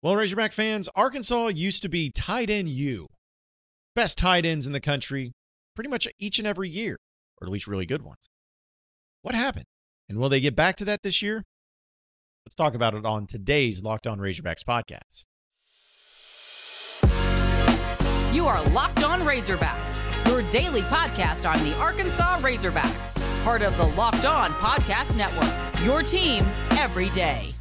Well, Razorback fans, Arkansas used to be tight end U. Best tight ends in the country pretty much each and every year, or at least really good ones. What happened? And will they get back to that this year? Let's talk about it on today's Locked On Razorbacks podcast. You are Locked On Razorbacks, your daily podcast on the Arkansas Razorbacks, part of the Locked On Podcast Network, your team every day.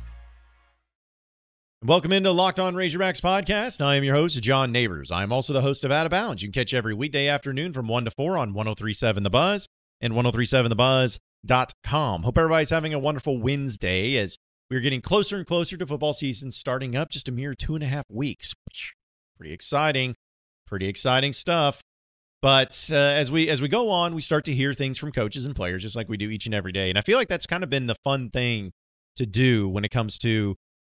Welcome into Locked On Razorbacks podcast. I am your host, John Nabors. I am also the host of Out of Bounds. You can catch every weekday afternoon from 1 to 4 on 1037 The Buzz and 1037thebuzz.com. Hope everybody's having a wonderful Wednesday as we're getting closer and closer to football season starting up just a mere two and a half weeks. Pretty exciting. Pretty exciting stuff. But uh, as we as we go on, we start to hear things from coaches and players, just like we do each and every day. And I feel like that's kind of been the fun thing to do when it comes to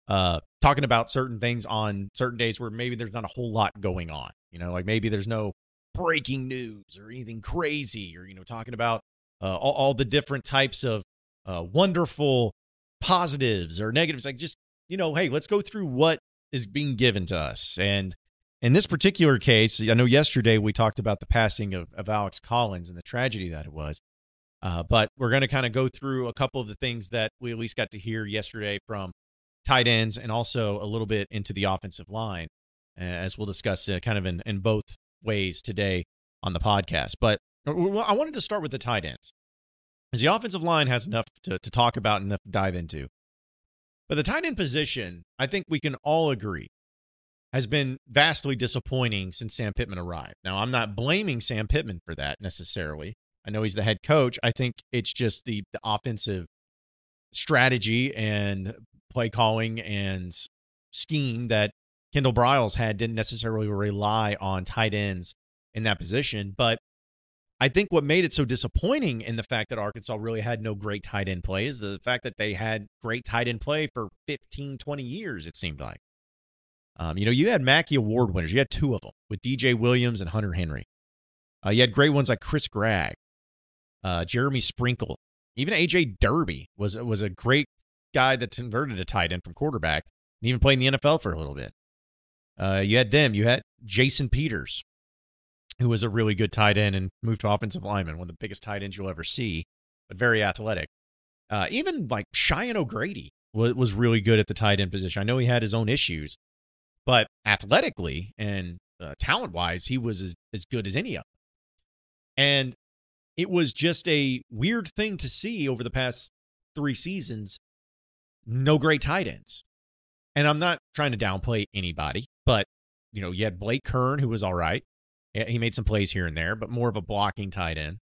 uh, talking about certain things on certain days where maybe there's not a whole lot going on. You know, like maybe there's no breaking news or anything crazy, or you know, talking about uh, all, all, the different types of uh, wonderful positives or negatives. Like just you know, hey, let's go through what is being given to us. And in this particular case, I know yesterday we talked about the passing of, of Alex Collins and the tragedy that it was. Uh, but we're going to kind of go through a couple of the things that we at least got to hear yesterday from tight ends and also a little bit into the offensive line, as we'll discuss uh, kind of in, in both ways today on the podcast. But uh, I wanted to start with the tight ends, because the offensive line has enough to, to talk about, enough to dive into. But the tight end position, I think we can all agree, has been vastly disappointing since Sam Pittman arrived. Now, I'm not blaming Sam Pittman for that necessarily. I know he's the head coach. I think it's just the, the offensive strategy and play calling and scheme that Kendall Briles had didn't necessarily rely on tight ends in that position. But I think what made it so disappointing in the fact that Arkansas really had no great tight end play is the fact that they had great tight end play for 15, 20 years, it seemed like. Um, you know, you had Mackey Award winners. You had two of them with DJ Williams and Hunter Henry. Uh, you had great ones like Chris Gragg, uh, Jeremy Sprinkle, even AJ Derby was was a great guy that's converted to tight end from quarterback and even played in the NFL for a little bit. Uh, you had them. You had Jason Peters, who was a really good tight end and moved to offensive lineman, one of the biggest tight ends you'll ever see, but very athletic. Uh, even like Cheyenne O'Grady was, was really good at the tight end position. I know he had his own issues, but athletically and uh, talent wise, he was as, as good as any of them. And it was just a weird thing to see over the past three seasons no great tight ends. And I'm not trying to downplay anybody, but you know, you had Blake Kern who was all right. He made some plays here and there, but more of a blocking tight end.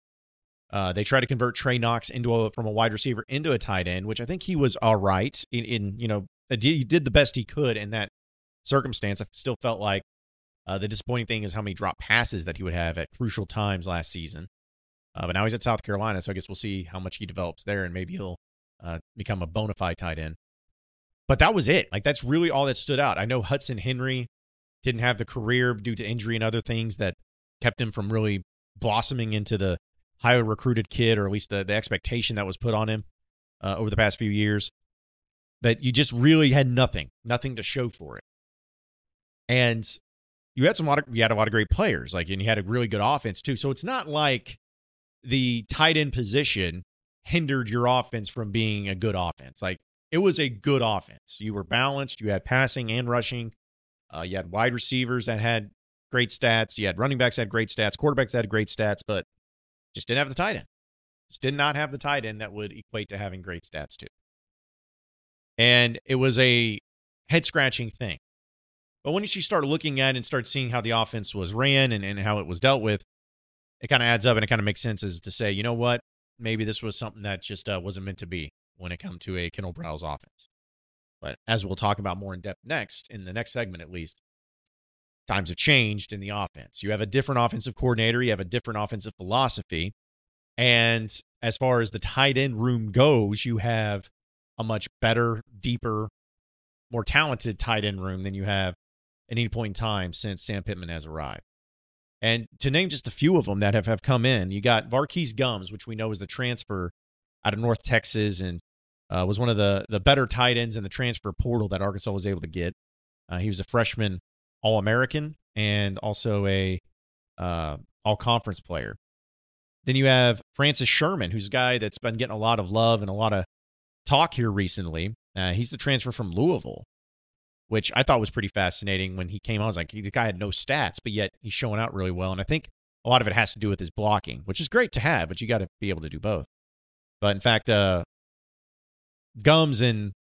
Uh, they tried to convert Trey Knox into a from a wide receiver into a tight end, which I think he was all right in, in you know he did the best he could in that circumstance. I still felt like uh, the disappointing thing is how many drop passes that he would have at crucial times last season. Uh, but now he's at South Carolina, so I guess we'll see how much he develops there, and maybe he'll uh, become a bona fide tight end. But that was it. Like that's really all that stood out. I know Hudson Henry didn't have the career due to injury and other things that kept him from really blossoming into the highly recruited kid, or at least the, the expectation that was put on him uh, over the past few years. That you just really had nothing, nothing to show for it. And you had some lot of, you had a lot of great players, like and you had a really good offense too. So it's not like the tight end position hindered your offense from being a good offense. Like it was a good offense. You were balanced. You had passing and rushing. Uh, you had wide receivers that had great stats. You had running backs that had great stats. Quarterbacks that had great stats, but just didn't have the tight end. Just did not have the tight end that would equate to having great stats too. And it was a head scratching thing. But when you start looking at and start seeing how the offense was ran and, and how it was dealt with, it kind of adds up and it kind of makes sense as to say, you know what? Maybe this was something that just uh, wasn't meant to be when it comes to a Kendall Briles offense. But as we'll talk about more in depth next, in the next segment at least, times have changed in the offense. You have a different offensive coordinator, you have a different offensive philosophy. And as far as the tight end room goes, you have a much better, deeper, more talented tight end room than you have at any point in time since Sam Pittman has arrived. And to name just a few of them that have, have come in, you got Var'Keyes Gumms, which we know is the transfer out of North Texas and uh, was one of the, the better tight ends in the transfer portal that Arkansas was able to get. Uh, he was a freshman All American and also a uh, All Conference player. Then you have Francis Sherman, who's a guy that's been getting a lot of love and a lot of talk here recently. Uh, he's the transfer from Louisville, which I thought was pretty fascinating when he came. On. I was like, the guy had no stats, but yet he's showing out really well. And I think a lot of it has to do with his blocking, which is great to have, but you got to be able to do both. But in fact, uh, Gumms and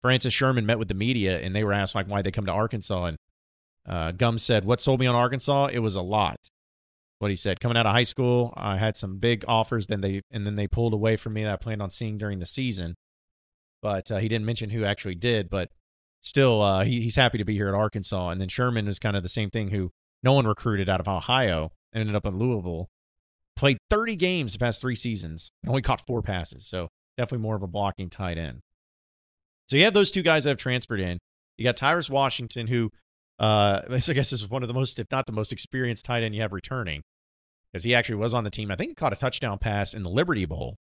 Francis Sherman met with the media, and they were asked like why they come to Arkansas, and uh, Gumms said, "What sold me on Arkansas? It was a lot." What he said, coming out of high school, I had some big offers. Then they and then they pulled away from me that I planned on seeing during the season. But uh, he didn't mention who actually did. But still, uh, he, he's happy to be here at Arkansas. And then Sherman is kind of the same thing. Who no one recruited out of Ohio, ended up in Louisville. Played 30 games the past three seasons and only caught four passes. So definitely more of a blocking tight end. So you have those two guys that have transferred in. You got Tyrus Washington, who uh, I guess is one of the most, if not the most experienced tight end you have returning, because he actually was on the team. I think he caught a touchdown pass in the Liberty Bowl,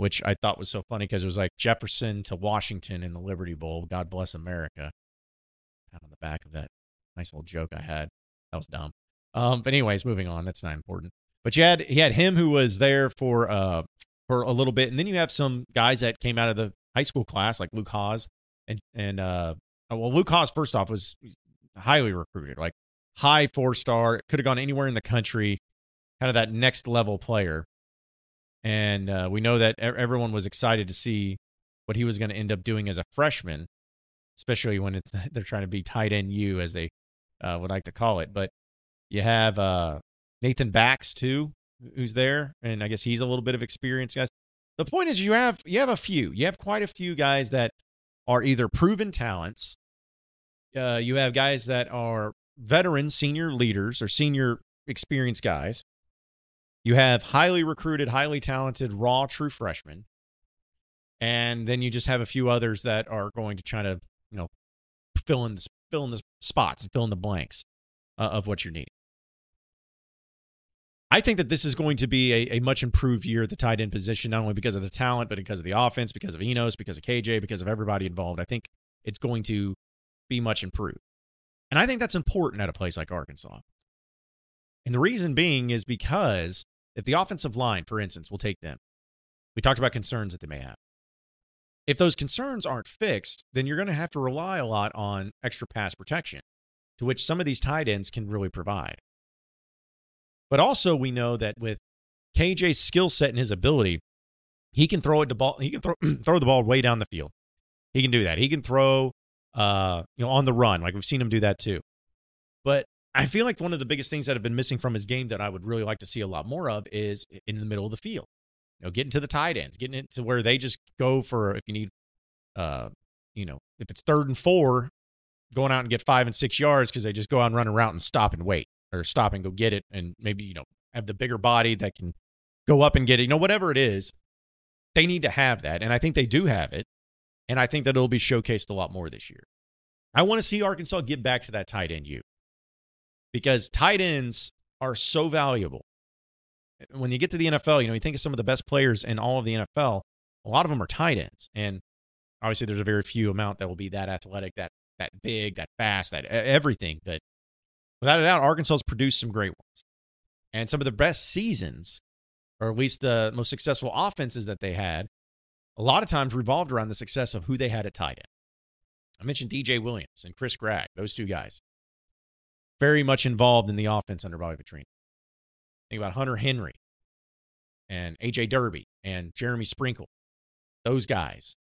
which I thought was so funny because it was like Jefferson to Washington in the Liberty Bowl. God bless America. Pat on the back of that nice little joke I had. That was dumb. Um, but anyways, moving on. That's not important. But you had he had him who was there for uh for a little bit, and then you have some guys that came out of the high school class like Luke Hasz and and uh well Luke Hasz first off was highly recruited, like high four star, could have gone anywhere in the country, kind of that next level player. And uh, we know that everyone was excited to see what he was going to end up doing as a freshman, especially when it's they're trying to be tight end U as they uh, would like to call it. But you have uh, Nathan Bax too, who's there, and I guess he's a little bit of experience, guys. The point is, you have you have a few, you have quite a few guys that are either proven talents uh, you have guys that are veteran senior leaders or senior experienced guys. You have highly recruited, highly talented, raw true freshmen. And then you just have a few others that are going to try to, you know, fill in the, fill in the spots and fill in the blanks uh, of what you need. I think that this is going to be a, a, much improved year at the tight end position, not only because of the talent, but because of the offense, because of Enos, because of KJ, because of everybody involved. I think it's going to be much improved. And I think that's important at a place like Arkansas. And the reason being is because if the offensive line, for instance, will take them, we talked about concerns that they may have. If those concerns aren't fixed, then you're going to have to rely a lot on extra pass protection, to which some of these tight ends can really provide. But also, we know that with KJ's skill set and his ability, he can throw it to ball. He can throw throw the ball way down the field. He can do that. He can throw uh, you know, on the run. Like we've seen him do that too. But I feel like one of the biggest things that have been missing from his game that I would really like to see a lot more of is in the middle of the field. You know, getting to the tight ends, getting it to where they just go for if you need, uh, you know, if it's third and four, going out and get five and six yards because they just go out and run around and stop and wait or stop and go get it and maybe you know have the bigger body that can go up and get it. You know, whatever it is, they need to have that, and I think they do have it. And I think that it'll be showcased a lot more this year. I want to see Arkansas get back to that tight end you because tight ends are so valuable. When you get to the NFL, you know, you think of some of the best players in all of the NFL, a lot of them are tight ends. And obviously there's a very few amount that will be that athletic, that that big, that fast, that everything. But without a doubt, Arkansas has produced some great ones. And some of the best seasons, or at least the most successful offenses that they had, a lot of times revolved around the success of who they had at tight end. I mentioned DJ Williams and Chris Gragg, those two guys. Very much involved in the offense under Bobby Petrino. Think about Hunter Henry and AJ Derby and Jeremy Sprinkle. Those guys.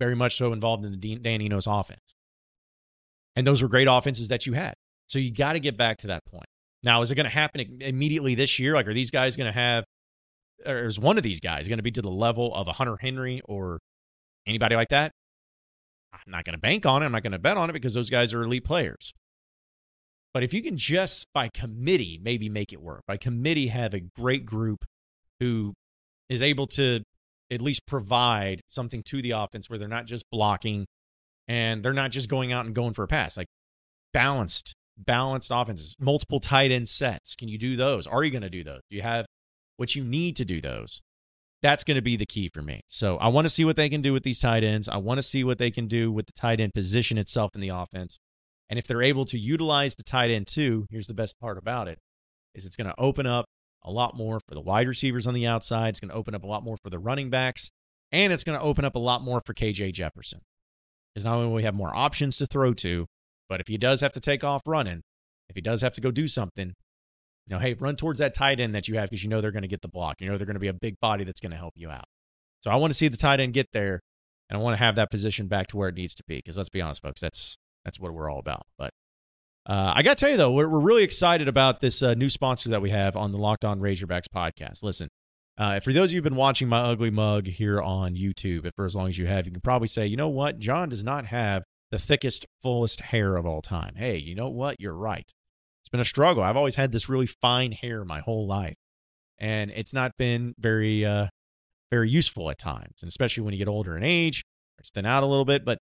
Very much so involved in the Dan Enos offense. And those were great offenses that you had. So you got to get back to that point. Now, is it going to happen immediately this year? Like, are these guys going to have or is one of these guys going to be to the level of a Hunter Henry or anybody like that? I'm not going to bank on it. I'm not going to bet on it because those guys are elite players. But if you can just by committee maybe make it work, by committee have a great group who is able to at least provide something to the offense where they're not just blocking and they're not just going out and going for a pass, like balanced, balanced offenses, multiple tight end sets. Can you do those? Are you going to do those? Do you have what you need to do those. That's going to be the key for me. So I want to see what they can do with these tight ends. I want to see what they can do with the tight end position itself in the offense. And if they're able to utilize the tight end too, here's the best part about it is it's going to open up a lot more for the wide receivers on the outside. It's going to open up a lot more for the running backs, and it's going to open up a lot more for KJ Jefferson. Because not only will we have more options to throw to, but if he does have to take off running, if he does have to go do something, you know, hey, run towards that tight end that you have because you know they're going to get the block. You know they're going to be a big body that's going to help you out. So I want to see the tight end get there, and I want to have that position back to where it needs to be. Because let's be honest, folks, that's that's what we're all about. But uh, I got to tell you though, we're, we're really excited about this uh, new sponsor that we have on the Locked On Razorbacks podcast. Listen, uh, for those of you who've been watching my ugly mug here on YouTube, for as long as you have, you can probably say, you know what, John does not have the thickest, fullest hair of all time. Hey, you know what? You're right. It's been a struggle. I've always had this really fine hair my whole life, and it's not been very, uh, very useful at times, and especially when you get older in age, it's thin out a little bit. But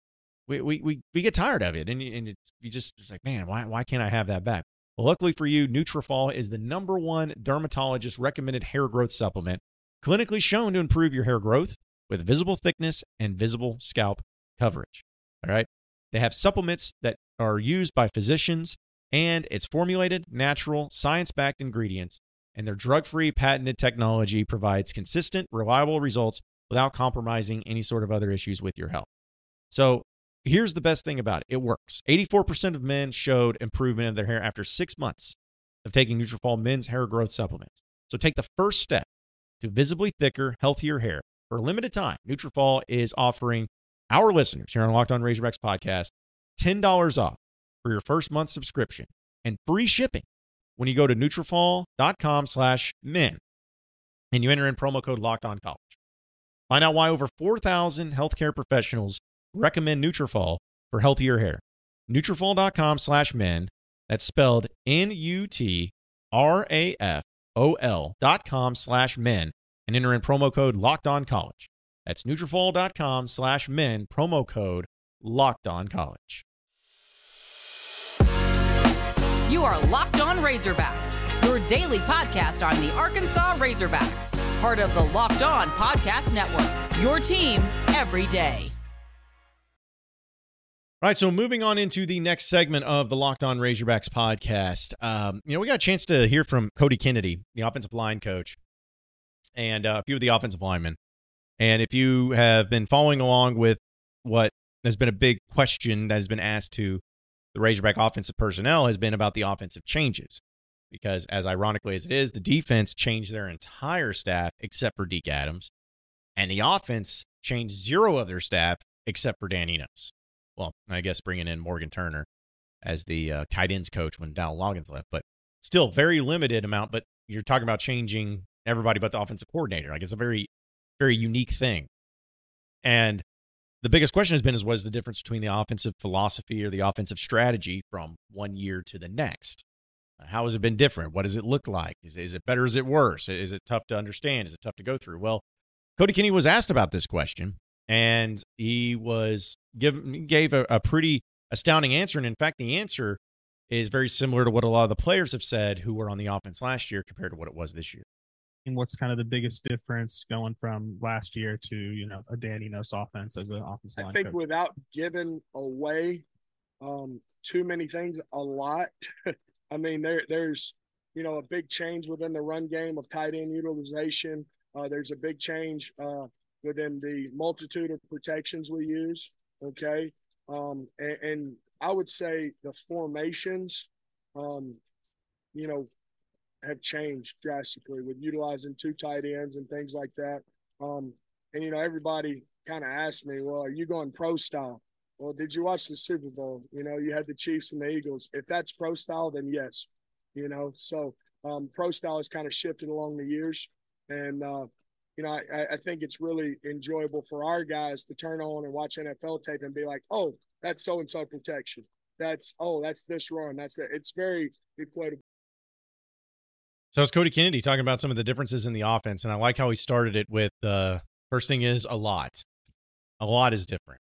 we, we, we, we get tired of it. And, and it's, you just it's like, man, why, why can't I have that back? Well, luckily for you, Nutrafol is the number one dermatologist recommended hair growth supplement, clinically shown to improve your hair growth with visible thickness and visible scalp coverage. All right. They have supplements that are used by physicians, and it's formulated, natural, science backed ingredients, and their drug free patented technology provides consistent, reliable results without compromising any sort of other issues with your health. So Here's the best thing about it it works. 84% of men showed improvement in their hair after six months of taking Nutrafol men's hair growth supplements. So take the first step to visibly thicker, healthier hair. For a limited time, Nutrafol is offering our listeners here on Locked On Razorbacks podcast $10 off for your first month subscription and free shipping when you go to Nutrafol.com slash men and you enter in promo code Locked On College. Find out why over 4,000 healthcare professionals recommend Nutrafol for healthier hair. Nutrafol.com slash men. That's spelled N-U-T-R-A-F-O-L dot com slash men and enter in promo code Locked On College. That's Nutrafol.com slash men, promo code Locked On College. You are Locked On Razorbacks, your daily podcast on the Arkansas Razorbacks, part of the Locked On Podcast Network, your team every day. All right, so moving on into the next segment of the Locked On Razorbacks podcast. Um, you know, we got a chance to hear from Cody Kennedy, the offensive line coach, and uh, a few of the offensive linemen. And if you have been following along with what has been a big question that has been asked to the Razorback offensive personnel, has been about the offensive changes. Because as ironically as it is, the defense changed their entire staff except for Deke Adams, and the offense changed zero of their staff except for Dan Enos well, I guess bringing in Morgan Turner as the uh, tight ends coach when Dowell Loggins left, but still very limited amount. But you're talking about changing everybody but the offensive coordinator. Like it's a very, very unique thing. And the biggest question has been is what is the difference between the offensive philosophy or the offensive strategy from one year to the next? How has it been different? What does it look like? Is, is it better? Is it worse? Is it tough to understand? Is it tough to go through? Well, Cody Kennedy was asked about this question, and he was give, gave a, a pretty astounding answer. And in fact, the answer is very similar to what a lot of the players have said who were on the offense last year compared to what it was this year. And what's kind of the biggest difference going from last year to you know a Danny Enos offense as an offense line? I think coach? without giving away um, too many things, a lot. I mean, there there's you know a big change within the run game of tight end utilization. Uh, there's a big change uh, within the multitude of protections we use. Okay. Um, and, and, I would say the formations, um, you know, have changed drastically with utilizing two tight ends and things like that. Um, and, you know, everybody kind of asked me, well, are you going pro style? Well, did you watch the Super Bowl? You know, you had the Chiefs and the Eagles. If that's pro style, then yes, you know, so um, pro style has kind of shifted along the years. And, uh, you know, I, I think it's really enjoyable for our guys to turn on and watch NFL tape and be like, oh, that's so and so protection. That's oh, that's this run. That's that. It's very replayable. So it's Cody Kennedy talking about some of the differences in the offense, and I like how he started it with the uh, first thing is a lot. A lot is different,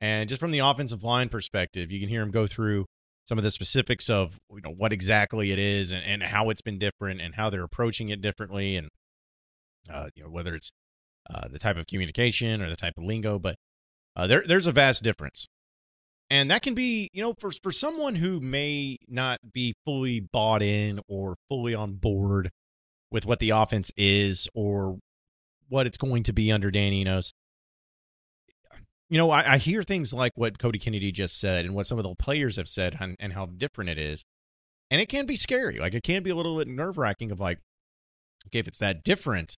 and just from the offensive line perspective, you can hear him go through some of the specifics of you know what exactly it is and, and how it's been different and how they're approaching it differently and uh, you know, whether it's uh, the type of communication or the type of lingo, but uh, there there's a vast difference, and that can be you know for for someone who may not be fully bought in or fully on board with what the offense is or what it's going to be under Dan Enos. You know, I, I hear things like what Cody Kennedy just said and what some of the players have said and, and how different it is. And it can be scary. Like it can be a little bit nerve wracking of like, okay, if it's that different,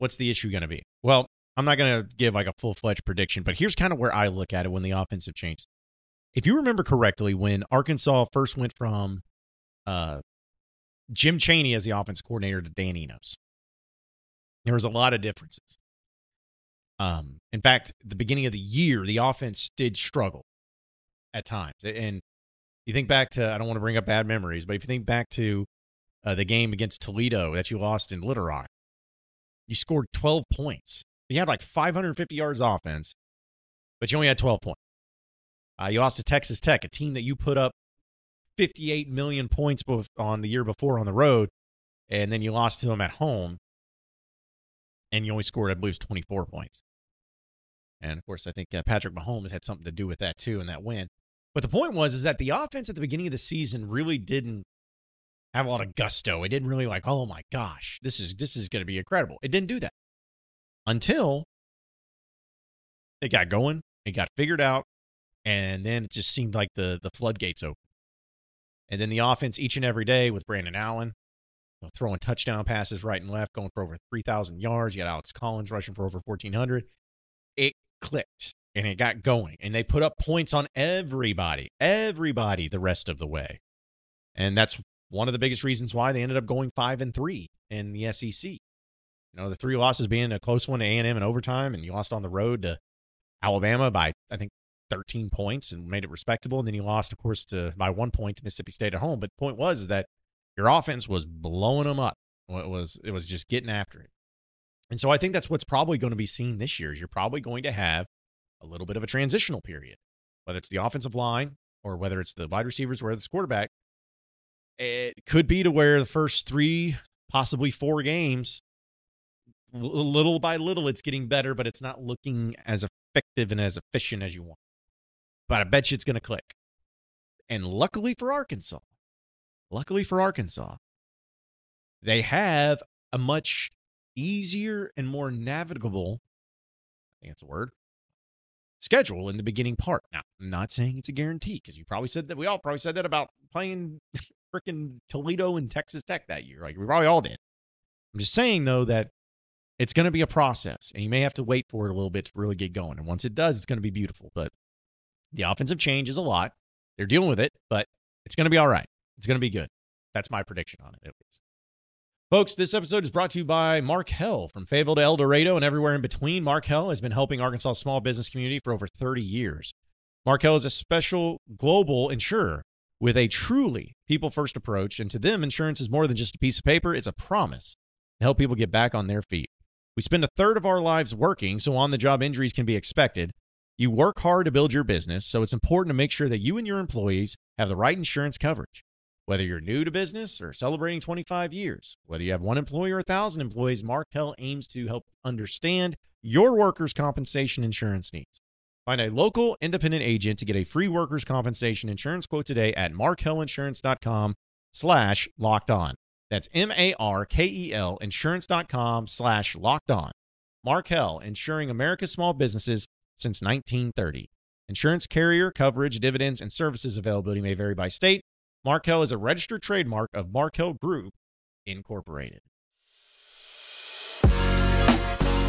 what's the issue going to be? Well, I'm not going to give like a full fledged prediction, but here's kind of where I look at it when the offensive changed. If you remember correctly, when Arkansas first went from uh, Jim Chaney as the offense coordinator to Dan Enos, there was a lot of differences. Um, in fact, the beginning of the year, the offense did struggle at times. And you think back to, I don't want to bring up bad memories, but if you think back to uh, the game against Toledo that you lost in Little Rock, you scored 12 points. You had like 550 yards offense, but you only had 12 points. Uh, you lost to Texas Tech, a team that you put up 58 million points on the year before on the road, and then you lost to them at home, and you only scored, I believe, 24 points. And of course, I think uh, Patrick Mahomes had something to do with that too in that win. But the point was is that the offense at the beginning of the season really didn't have a lot of gusto. It didn't really like, oh my gosh, this is this is going to be incredible. It didn't do that until it got going, it got figured out, and then it just seemed like the the floodgates opened. And then the offense each and every day with Brandon Allen you know, throwing touchdown passes right and left, going for over 3,000 yards. You got Alex Collins rushing for over 1,400. It clicked and it got going. And they put up points on everybody, everybody the rest of the way. And that's one of the biggest reasons why they ended up going five and three in the SEC. You know, the three losses being a close one to A&M in overtime, and you lost on the road to Alabama by, I think, 13 points and made it respectable. And then you lost, of course, to by one point to Mississippi State at home. But the point was that your offense was blowing them up. It was it was just getting after it. And so I think that's what's probably going to be seen this year is you're probably going to have a little bit of a transitional period, whether it's the offensive line or whether it's the wide receivers or the quarterback. It could be to where the first three, possibly four games, little by little, it's getting better, but it's not looking as effective and as efficient as you want but I bet you it's going to click. And luckily for Arkansas, luckily for Arkansas, they have a much easier and more navigable, I think that's a word, schedule in the beginning part. Now, I'm not saying it's a guarantee because you probably said that, we all probably said that about playing freaking Toledo and Texas Tech that year. Like we probably all did. I'm just saying, though, that it's going to be a process and you may have to wait for it a little bit to really get going. And once it does, it's going to be beautiful. But the offensive change is a lot. They're dealing with it, but it's going to be all right. It's going to be good. That's my prediction on it, at least. Folks, this episode is brought to you by Markel from Fayetteville to El Dorado and everywhere in between. Markel has been helping Arkansas small business community for over 30 years. Markel is a special global insurer with a truly people first approach, and to them, insurance is more than just a piece of paper, it's a promise to help people get back on their feet. We spend a third of our lives working, so on the job injuries can be expected. You work hard to build your business, so it's important to make sure that you and your employees have the right insurance coverage. Whether you're new to business or celebrating 25 years, whether you have one employee or a thousand employees, Markel aims to help understand your workers' compensation insurance needs. Find a local independent agent to get a free workers' compensation insurance quote today at markelinsurance.com slash locked on. That's M-A-R-K-E-L insurance.com slash locked on. Markel, insuring America's small businesses since 1930. Insurance carrier coverage, dividends, and services availability may vary by state. Markel is a registered trademark of Markel Group, Incorporated.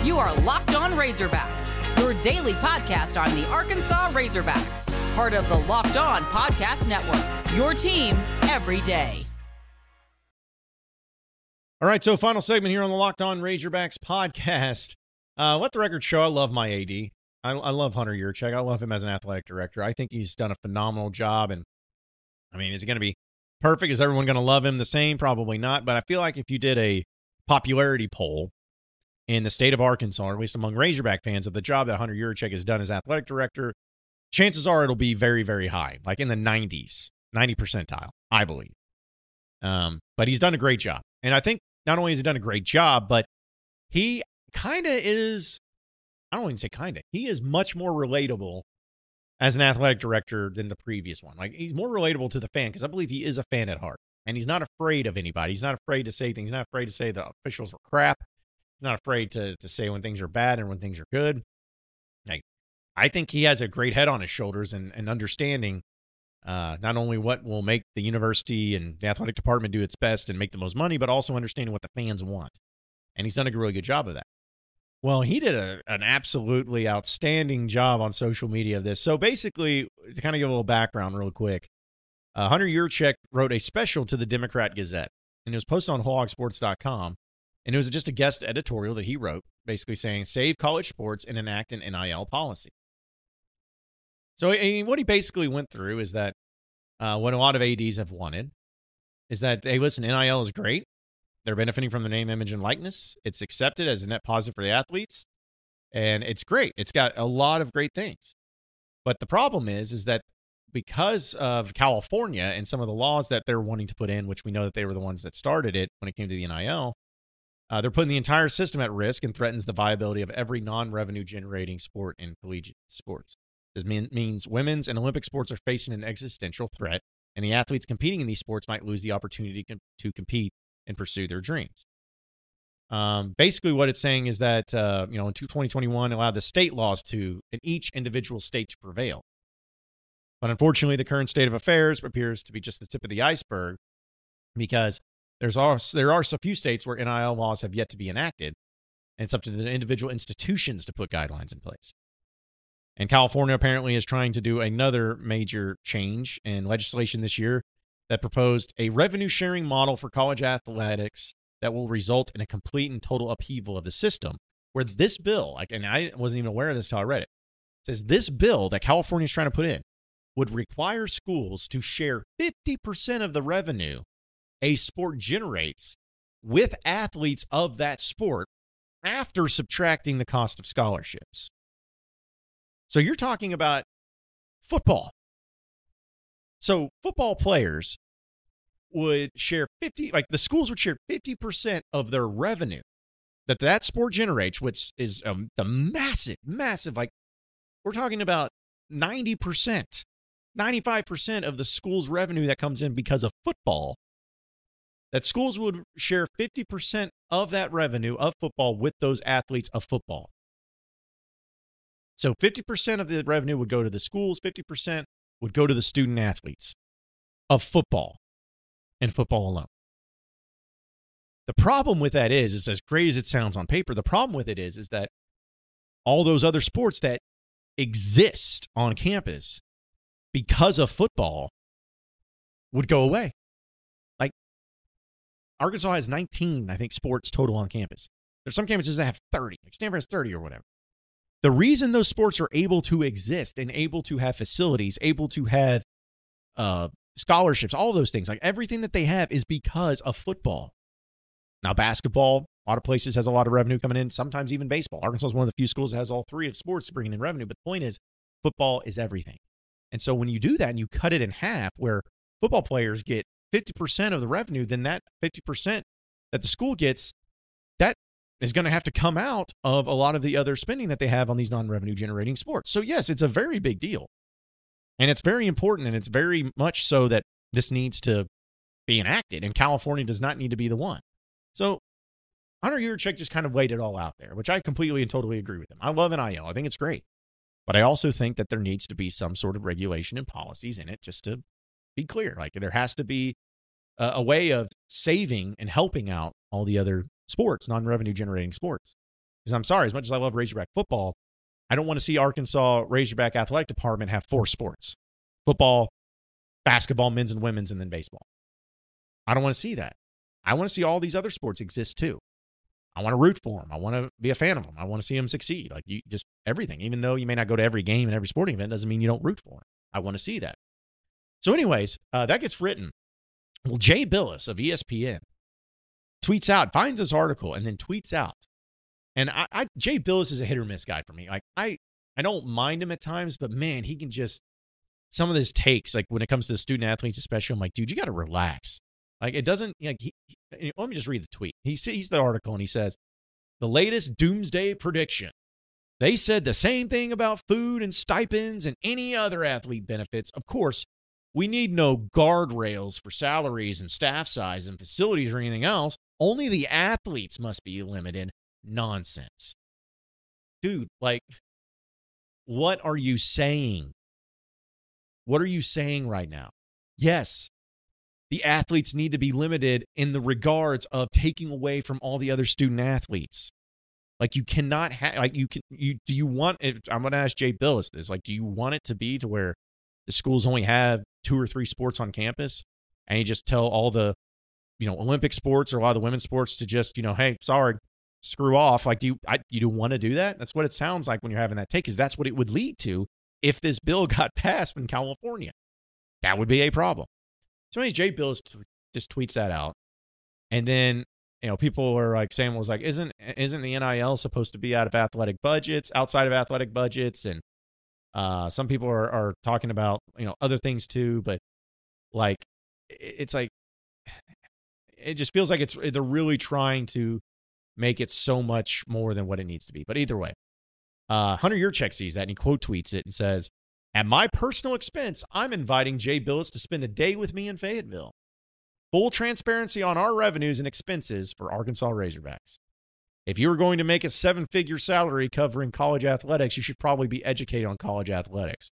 You are Locked On Razorbacks, daily podcast on the Arkansas Razorbacks, part of the Locked On Podcast Network. Your team every day. All right, so final segment here on the Locked On Razorbacks podcast. Uh, let the record show I love my AD. I, I love Hunter Yurachek. I love him as an athletic director. I think he's done a phenomenal job. And I mean, is he going to be perfect? Is everyone going to love him the same? Probably not. But I feel like if you did a popularity poll in the state of Arkansas, or at least among Razorback fans, of the job that Hunter Yurachek has done as athletic director, chances are it'll be very, very high, like in the 90s, 90 percentile, I believe. Um, but he's done a great job. And I think not only has he done a great job, but he kind of is, I don't even say kind of, he is much more relatable as an athletic director than the previous one. Like he's more relatable to the fan because I believe he is a fan at heart and he's not afraid of anybody. He's not afraid to say things. He's not afraid to say the officials are crap. Not afraid to to say when things are bad and when things are good. Like I think he has a great head on his shoulders and, and understanding uh, not only what will make the university and the athletic department do its best and make the most money, but also understanding what the fans want. And he's done a really good job of that. Well, he did a, an absolutely outstanding job on social media of this. So basically, to kind of give a little background real quick, uh, Hunter Yurachek wrote a special to the Democrat Gazette, and it was posted on wholehogsports.com. And it was just a guest editorial that he wrote, basically saying, save college sports and enact an NIL policy. So what he basically went through is that uh, what a lot of ADs have wanted is that, hey, listen, NIL is great. They're benefiting from the name, image, and likeness. It's accepted as a net positive for the athletes, and it's great. It's got a lot of great things. But the problem is, is that because of California and some of the laws that they're wanting to put in, which we know that they were the ones that started it when it came to the NIL, uh, they're putting the entire system at risk and threatens the viability of every non-revenue generating sport in collegiate sports. This mean, means women's and Olympic sports are facing an existential threat, and the athletes competing in these sports might lose the opportunity to compete and pursue their dreams. Um, basically, what it's saying is that uh, you know in 2021 allowed the state laws to in each individual state to prevail, but unfortunately, the current state of affairs appears to be just the tip of the iceberg, because there's also there are a few states where NIL laws have yet to be enacted, and it's up to the individual institutions to put guidelines in place. And California apparently is trying to do another major change in legislation this year that proposed a revenue sharing model for college athletics that will result in a complete and total upheaval of the system. Where this bill, like, and I wasn't even aware of this until I read it, says this bill that California is trying to put in would require schools to share 50% of the revenue a sport generates with athletes of that sport after subtracting the cost of scholarships. So you're talking about football. So football players would share 50 like the schools would share 50% of their revenue that that sport generates which is um, the massive massive like we're talking about 90% 95% of the school's revenue that comes in because of football that schools would share 50% of that revenue of football with those athletes of football so 50% of the revenue would go to the schools 50% would go to the student athletes of football and football alone. The problem with that is, is as great as it sounds on paper, the problem with it is, is that all those other sports that exist on campus because of football would go away. Arkansas has 19, I think, sports total on campus. There's some campuses that have 30, like Stanford has 30 or whatever. The reason those sports are able to exist and able to have facilities, able to have uh, scholarships, all those things, like everything that they have is because of football. Now, basketball, a lot of places has a lot of revenue coming in, sometimes even baseball. Arkansas is one of the few schools that has all three of sports bringing in revenue. But the point is, football is everything. And so when you do that and you cut it in half, where football players get 50% of the revenue, then that 50% that the school gets, that is going to have to come out of a lot of the other spending that they have on these non revenue generating sports. So, yes, it's a very big deal. And it's very important. And it's very much so that this needs to be enacted. And California does not need to be the one. So, Hunter Yurachek just kind of laid it all out there, which I completely and totally agree with him. I love NIL. I think it's great. But I also think that there needs to be some sort of regulation and policies in it just to be clear. Like there has to be a, a way of saving and helping out all the other sports, non revenue generating sports. Because I'm sorry, as much as I love Razorback football, I don't want to see Arkansas Razorback athletic department have four sports football, basketball, men's and women's, and then baseball. I don't want to see that. I want to see all these other sports exist too. I want to root for them. I want to be a fan of them. I want to see them succeed. Like you, just everything. Even though you may not go to every game and every sporting event, doesn't mean you don't root for them. I want to see that. So, anyways, uh, that gets written. Well, Jay Bilas of ESPN tweets out, finds this article, and then tweets out. And I, I Jay Bilas is a hit or miss guy for me. Like I, I don't mind him at times, but man, he can just some of his takes, like when it comes to the student athletes, especially. I'm like, dude, you got to relax. Like it doesn't. Like he, he, let me just read the tweet. He sees the article and he says, the latest doomsday prediction. They said the same thing about food and stipends and any other athlete benefits. Of course, we need no guardrails for salaries and staff size and facilities or anything else. Only the athletes must be limited. Nonsense. Dude, like, what are you saying? What are you saying right now? Yes, the athletes need to be limited in the regards of taking away from all the other student athletes. Like you cannot have like you can you do you want it I'm gonna ask Jay Bilas this. Like, do you want it to be to where the schools only have two or three sports on campus and you just tell all the you know Olympic sports or a lot of the women's sports to just, you know, hey, sorry, screw off. Like, do you I, you do want to do that? That's what it sounds like when you're having that take, because that's what it would lead to if this bill got passed in California. That would be a problem. So anyway, Jay Bilas t- just tweets that out, and then you know people are like Sam was like, isn't isn't the NIL supposed to be out of athletic budgets, outside of athletic budgets, and uh, some people are are talking about you know other things too, but like it's like it just feels like it's they're really trying to make it so much more than what it needs to be. But either way, uh, Hunter Yurachek sees that and he quote tweets it and says, at my personal expense, I'm inviting Jay Bilas to spend a day with me in Fayetteville. Full transparency on our revenues and expenses for Arkansas Razorbacks. If you were going to make a seven figure salary covering college athletics, you should probably be educated on college athletics.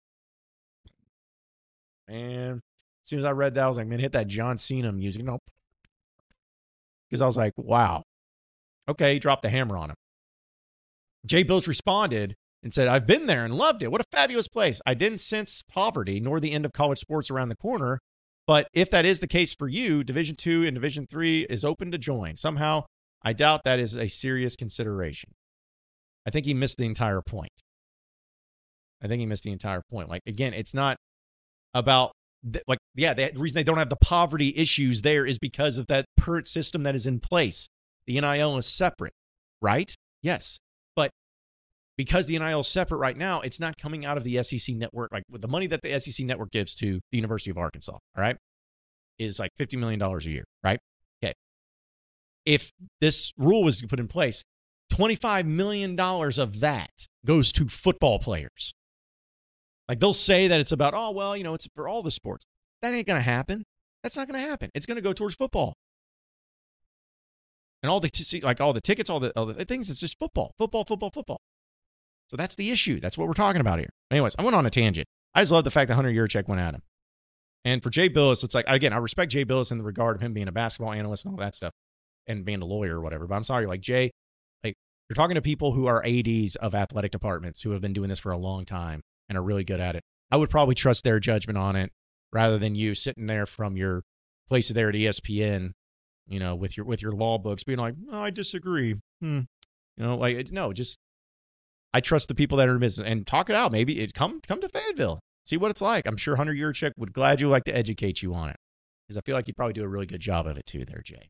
Man, as soon as I read that, I was like, man, hit that John Cena music. No. Because I was like, wow. Okay, he dropped the hammer on him. Jay Bilas responded and said, I've been there and loved it. What a fabulous place. I didn't sense poverty nor the end of college sports around the corner. But if that is the case for you, Division two and Division three is open to join. Somehow, I doubt that is a serious consideration. I think he missed the entire point. I think he missed the entire point. Like again, it's not about like yeah, the reason they don't have the poverty issues there is because of that current system that is in place. The NIL is separate, right? Yes But because the NIL is separate right now, it's not coming out of the SEC network. Like with the money that the SEC network gives to the University of Arkansas, all right, is like $50 million a year, right? If this rule was put in place, $25 million of that goes to football players. Like they'll say that it's about, oh, well, you know, it's for all the sports. That ain't going to happen. That's not going to happen. It's going to go towards football. And all the, like all the tickets, all the, all the things, it's just football, football, football, football. So that's the issue. That's what we're talking about here. Anyways, I went on a tangent. I just love the fact that Hunter Yurachek went at him. And for Jay Bilas, it's like, again, I respect Jay Bilas in the regard of him being a basketball analyst and all that stuff and being a lawyer or whatever. But I'm sorry, like Jay, like you're talking to people who are ADs of athletic departments who have been doing this for a long time and are really good at it. I would probably trust their judgment on it rather than you sitting there from your place there at ESPN, you know, with your with your law books being like, oh, I disagree. Hmm. You know, like no, just I trust the people that are in business and talk it out. Maybe it come come to Fayetteville, see what it's like. I'm sure Hunter Yurachek would glad you like to educate you on it because I feel like you'd probably do a really good job of it too, there, Jay.